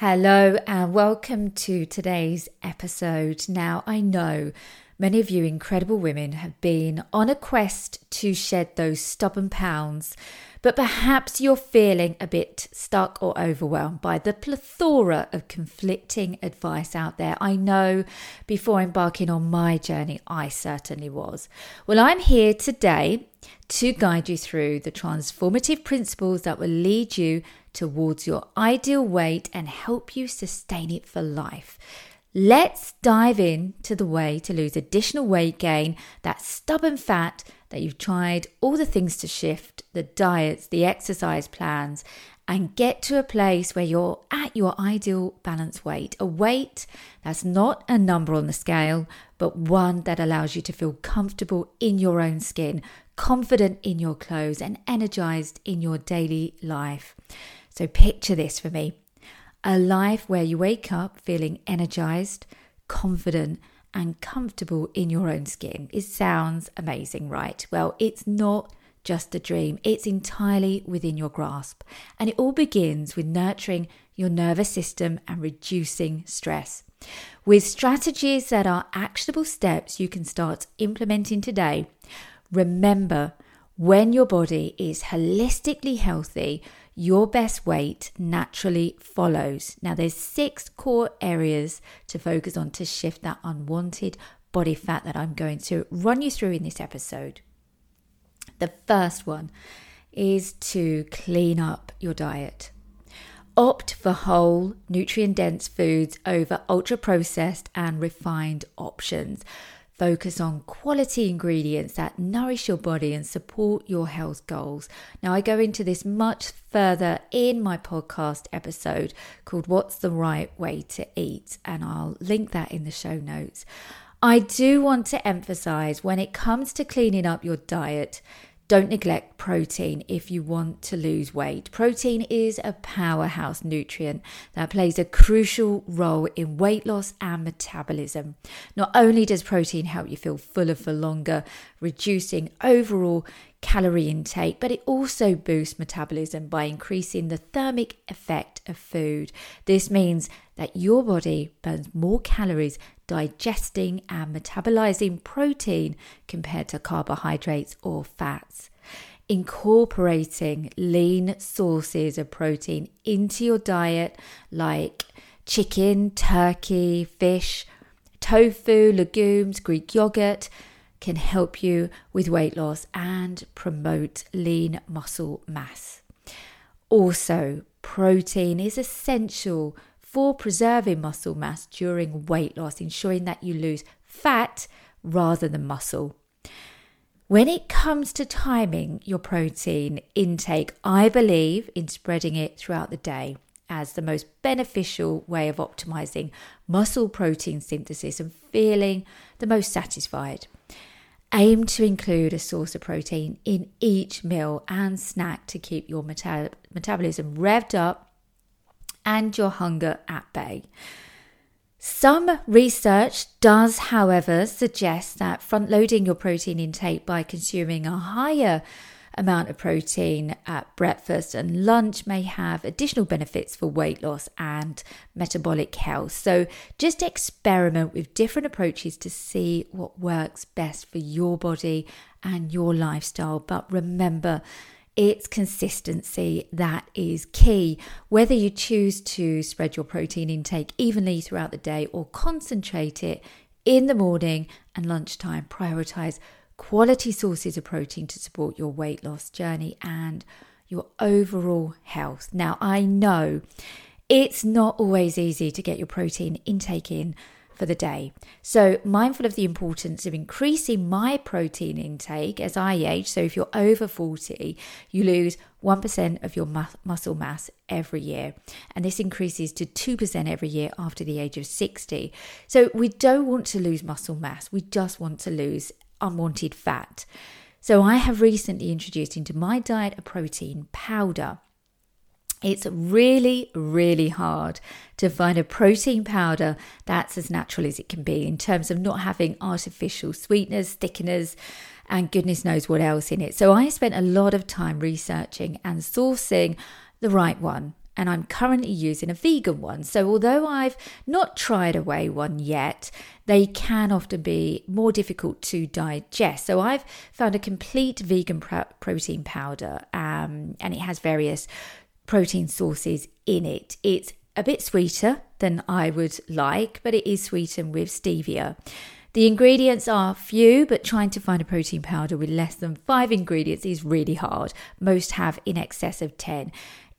Hello, and welcome to today's episode. Now, I know many of you incredible women have been on a quest to shed those stubborn pounds, but perhaps you're feeling a bit stuck or overwhelmed by the plethora of conflicting advice out there. I know before embarking on my journey, I certainly was. Well, I'm here today to guide you through the transformative principles that will lead you towards your ideal weight and help you sustain it for life. Let's dive into the way to lose additional weight gain, that stubborn fat that you've tried all the things to shift, the diets, the exercise plans, and get to a place where you're at your ideal balance weight. A weight that's not a number on the scale, but one that allows you to feel comfortable in your own skin, confident in your clothes, and energized in your daily life. So picture this for me a life where you wake up feeling energized, confident, and comfortable in your own skin. It sounds amazing, right? Well, it's not just a dream, it's entirely within your grasp. And it all begins with nurturing your nervous system and reducing stress. With strategies that are actionable steps you can start implementing today, remember when your body is holistically healthy, your best weight naturally follows. Now, there's six core areas to focus on to shift that unwanted body fat that I'm going to run you through in this episode. The first one is to clean up your diet. Opt for whole, nutrient dense foods over ultra processed and refined options. Focus on quality ingredients that nourish your body and support your health goals. Now, I go into this much further in my podcast episode called What's the Right Way to Eat, and I'll link that in the show notes. I do want to emphasize when it comes to cleaning up your diet, don't neglect protein if you want to lose weight. Protein is a powerhouse nutrient that plays a crucial role in weight loss and metabolism. Not only does protein help you feel fuller for longer, reducing overall calorie intake, but it also boosts metabolism by increasing the thermic effect of food. This means that your body burns more calories digesting and metabolizing protein compared to carbohydrates or fats. Incorporating lean sources of protein into your diet, like chicken, turkey, fish, tofu, legumes, Greek yogurt, can help you with weight loss and promote lean muscle mass. Also, protein is essential for preserving muscle mass during weight loss, ensuring that you lose fat rather than muscle. When it comes to timing your protein intake, I believe in spreading it throughout the day as the most beneficial way of optimizing muscle protein synthesis and feeling the most satisfied. Aim to include a source of protein in each meal and snack to keep your meta- metabolism revved up and your hunger at bay. Some research does, however, suggest that front loading your protein intake by consuming a higher amount of protein at breakfast and lunch may have additional benefits for weight loss and metabolic health. So just experiment with different approaches to see what works best for your body and your lifestyle. But remember, it's consistency that is key. Whether you choose to spread your protein intake evenly throughout the day or concentrate it in the morning and lunchtime, prioritize quality sources of protein to support your weight loss journey and your overall health. Now, I know it's not always easy to get your protein intake in for the day. So, mindful of the importance of increasing my protein intake as I age. So, if you're over 40, you lose 1% of your mu- muscle mass every year. And this increases to 2% every year after the age of 60. So, we don't want to lose muscle mass, we just want to lose unwanted fat. So, I have recently introduced into my diet a protein powder. It's really, really hard to find a protein powder that's as natural as it can be in terms of not having artificial sweeteners, thickeners, and goodness knows what else in it. So I spent a lot of time researching and sourcing the right one. and I'm currently using a vegan one. So, although I've not tried a whey one yet, they can often be more difficult to digest. So, I've found a complete vegan protein powder, um, and it has various protein sources in it. It's a bit sweeter than I would like, but it is sweetened with stevia. The ingredients are few, but trying to find a protein powder with less than five ingredients is really hard. Most have in excess of 10.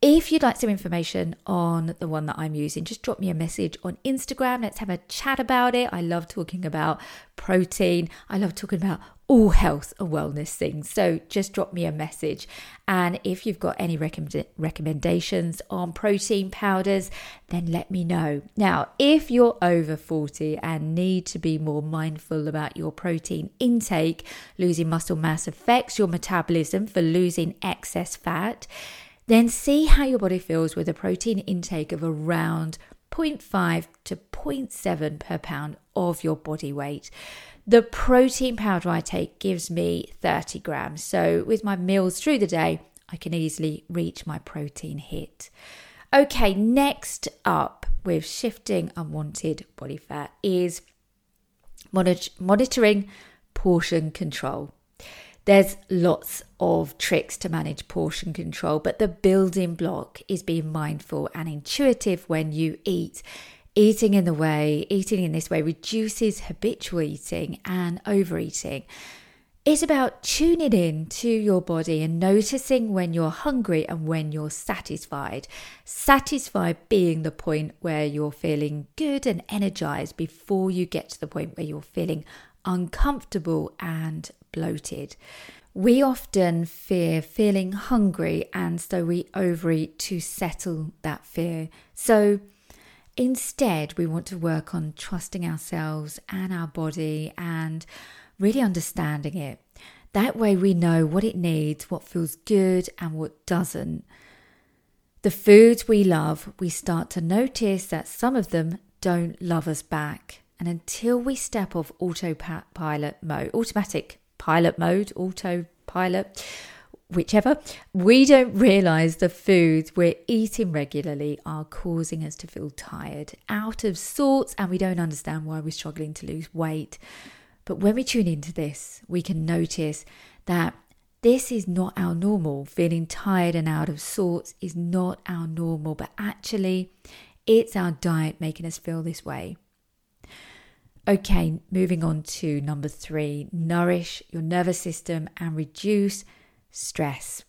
If you'd like some information on the one that I'm using, just drop me a message on Instagram. Let's have a chat about it. I love talking about protein. I love talking about all health and wellness things. So just drop me a message. And if you've got any recommend- recommendations on protein powders, then let me know. Now, if you're over 40 and need to be more mindful about your protein intake, losing muscle mass affects your metabolism for losing excess fat then see how your body feels with a protein intake of around 0.5 to 0.7 per pound of your body weight. The protein powder I take gives me 30 grams. So, with my meals through the day, I can easily reach my protein hit. Okay, next up with shifting unwanted body fat is monitoring portion control. There's lots of tricks to manage portion control, but the building block is being mindful and intuitive when you eat. Eating in the way, eating in this way reduces habitual eating and overeating. It's about tuning in to your body and noticing when you're hungry and when you're satisfied. Satisfied being the point where you're feeling good and energized before you get to the point where you're feeling uncomfortable and bloated. We often fear feeling hungry, and so we overeat to settle that fear. So instead, we want to work on trusting ourselves and our body and really understanding it. That way, we know what it needs, what feels good, and what doesn't. The foods we love, we start to notice that some of them don't love us back. And until we step off autopilot mode, automatic pilot mode, autopilot, whichever, we don't realize the foods we're eating regularly are causing us to feel tired, out of sorts, and we don't understand why we're struggling to lose weight. But when we tune into this, we can notice that this is not our normal. Feeling tired and out of sorts is not our normal, but actually, it's our diet making us feel this way. Okay, moving on to number three nourish your nervous system and reduce stress.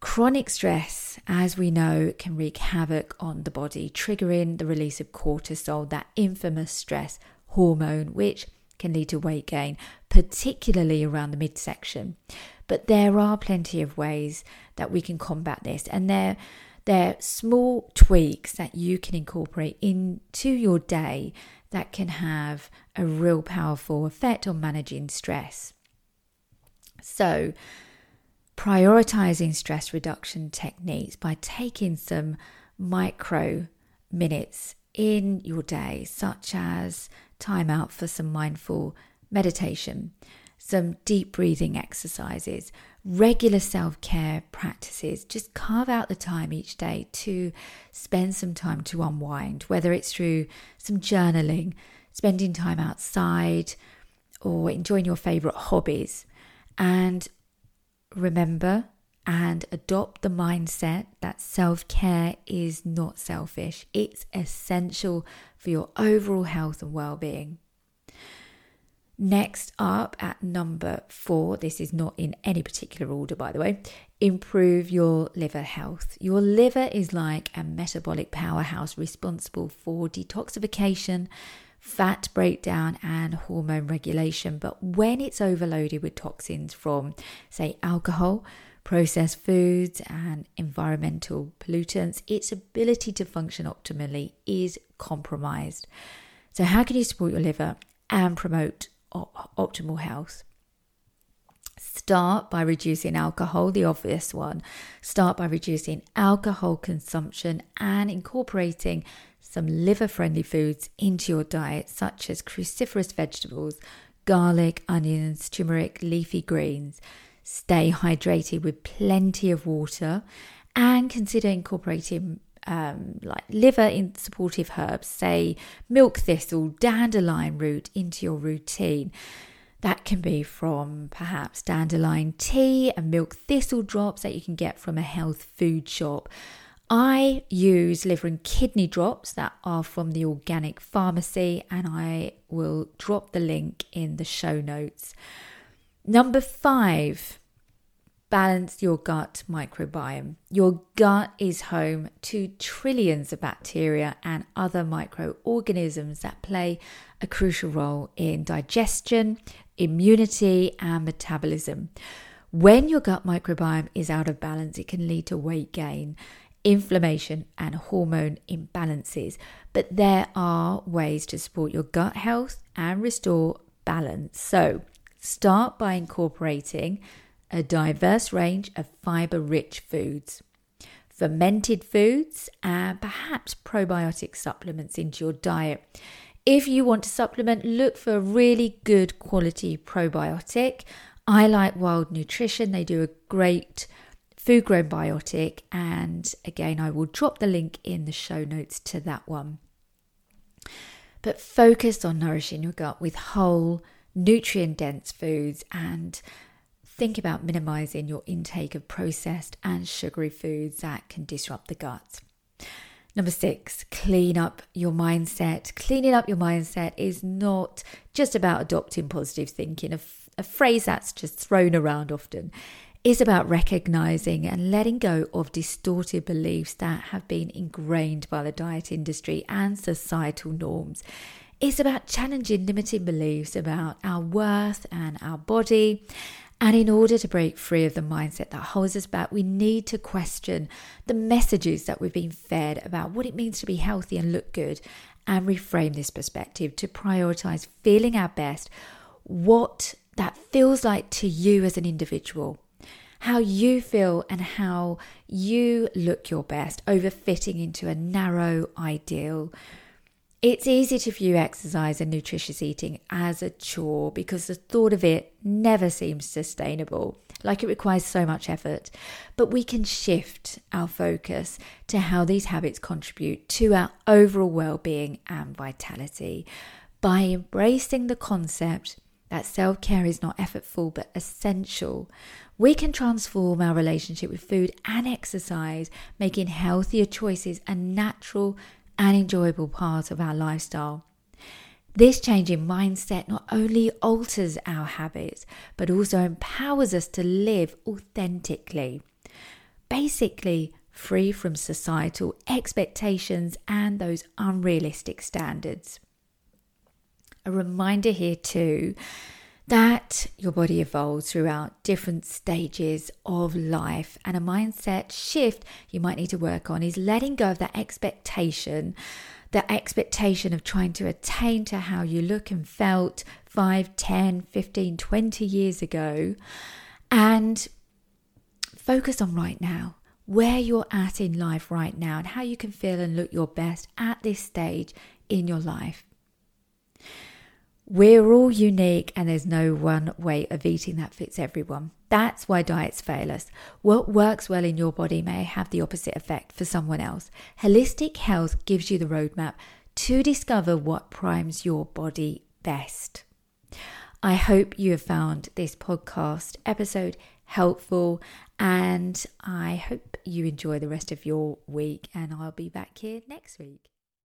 Chronic stress, as we know, can wreak havoc on the body, triggering the release of cortisol, that infamous stress hormone, which can lead to weight gain, particularly around the midsection. But there are plenty of ways that we can combat this, and they're, they're small tweaks that you can incorporate into your day that can have a real powerful effect on managing stress. So, prioritizing stress reduction techniques by taking some micro minutes in your day, such as time out for some mindful meditation, some deep breathing exercises, regular self care practices. Just carve out the time each day to spend some time to unwind, whether it's through some journaling, spending time outside, or enjoying your favorite hobbies. And remember and adopt the mindset that self care is not selfish, it's essential for your overall health and well being. Next up at number four, this is not in any particular order, by the way, improve your liver health. Your liver is like a metabolic powerhouse responsible for detoxification, fat breakdown, and hormone regulation. But when it's overloaded with toxins from, say, alcohol, processed foods, and environmental pollutants, its ability to function optimally is compromised. So, how can you support your liver and promote optimal health. Start by reducing alcohol, the obvious one. Start by reducing alcohol consumption and incorporating some liver friendly foods into your diet, such as cruciferous vegetables, garlic, onions, turmeric, leafy greens. Stay hydrated with plenty of water and consider incorporating um, like liver in supportive herbs, say milk thistle, dandelion root, into your routine. That can be from perhaps dandelion tea and milk thistle drops that you can get from a health food shop. I use liver and kidney drops that are from the organic pharmacy, and I will drop the link in the show notes. Number five, balance your gut microbiome. Your gut is home to trillions of bacteria and other microorganisms that play a crucial role in digestion, immunity, and metabolism. When your gut microbiome is out of balance, it can lead to weight gain, inflammation, and hormone imbalances. But there are ways to support your gut health and restore balance. So, start by incorporating a diverse range of fiber rich foods, fermented foods, and perhaps probiotic supplements into your diet. If you want to supplement, look for a really good quality probiotic. I like Wild Nutrition, they do a great food grown biotic, and again, I will drop the link in the show notes to that one. But focus on nourishing your gut with whole, nutrient dense foods and think about minimizing your intake of processed and sugary foods that can disrupt the gut. Number six, clean up your mindset. Cleaning up your mindset is not just about adopting positive thinking, a, phrase that's just thrown around often. It's about recognizing and letting go of distorted beliefs that have been ingrained by the diet industry and societal norms. It's about challenging limiting beliefs about our worth and our body and in order to break free of the mindset that holds us back, we need to question the messages that we've been fed about what it means to be healthy and look good and reframe this perspective to prioritize feeling our best, what that feels like to you as an individual, how you feel and how you look your best over fitting into a narrow ideal it's easy to view exercise and nutritious eating as a chore because the thought of it never seems sustainable, like it requires so much effort. But we can shift our focus to how these habits contribute to our overall well being and vitality by embracing the concept that self care is not effortful but essential. We can transform our relationship with food and exercise, making healthier choices a natural and enjoyable part of our lifestyle. This change in mindset not only alters our habits, but also empowers us to live authentically. Basically, free from societal expectations and those unrealistic standards. A reminder here, too, that your body evolves throughout different stages of life. And a mindset shift you might need to work on is letting go of that expectation, that expectation of trying to attain to how you look and felt 5, 10, 15, 20 years ago, and focus on right now. Where you're at in life right now, and how you can feel and look your best at this stage in your life. We're all unique and there's no one way of eating that fits everyone. That's why diets fail us. What works well in your body may have the opposite effect for someone else. Holistic health gives you the roadmap to discover what primes your body best. I hope you have found this podcast episode helpful and I hope you enjoy the rest of your week and I'll be back here next week.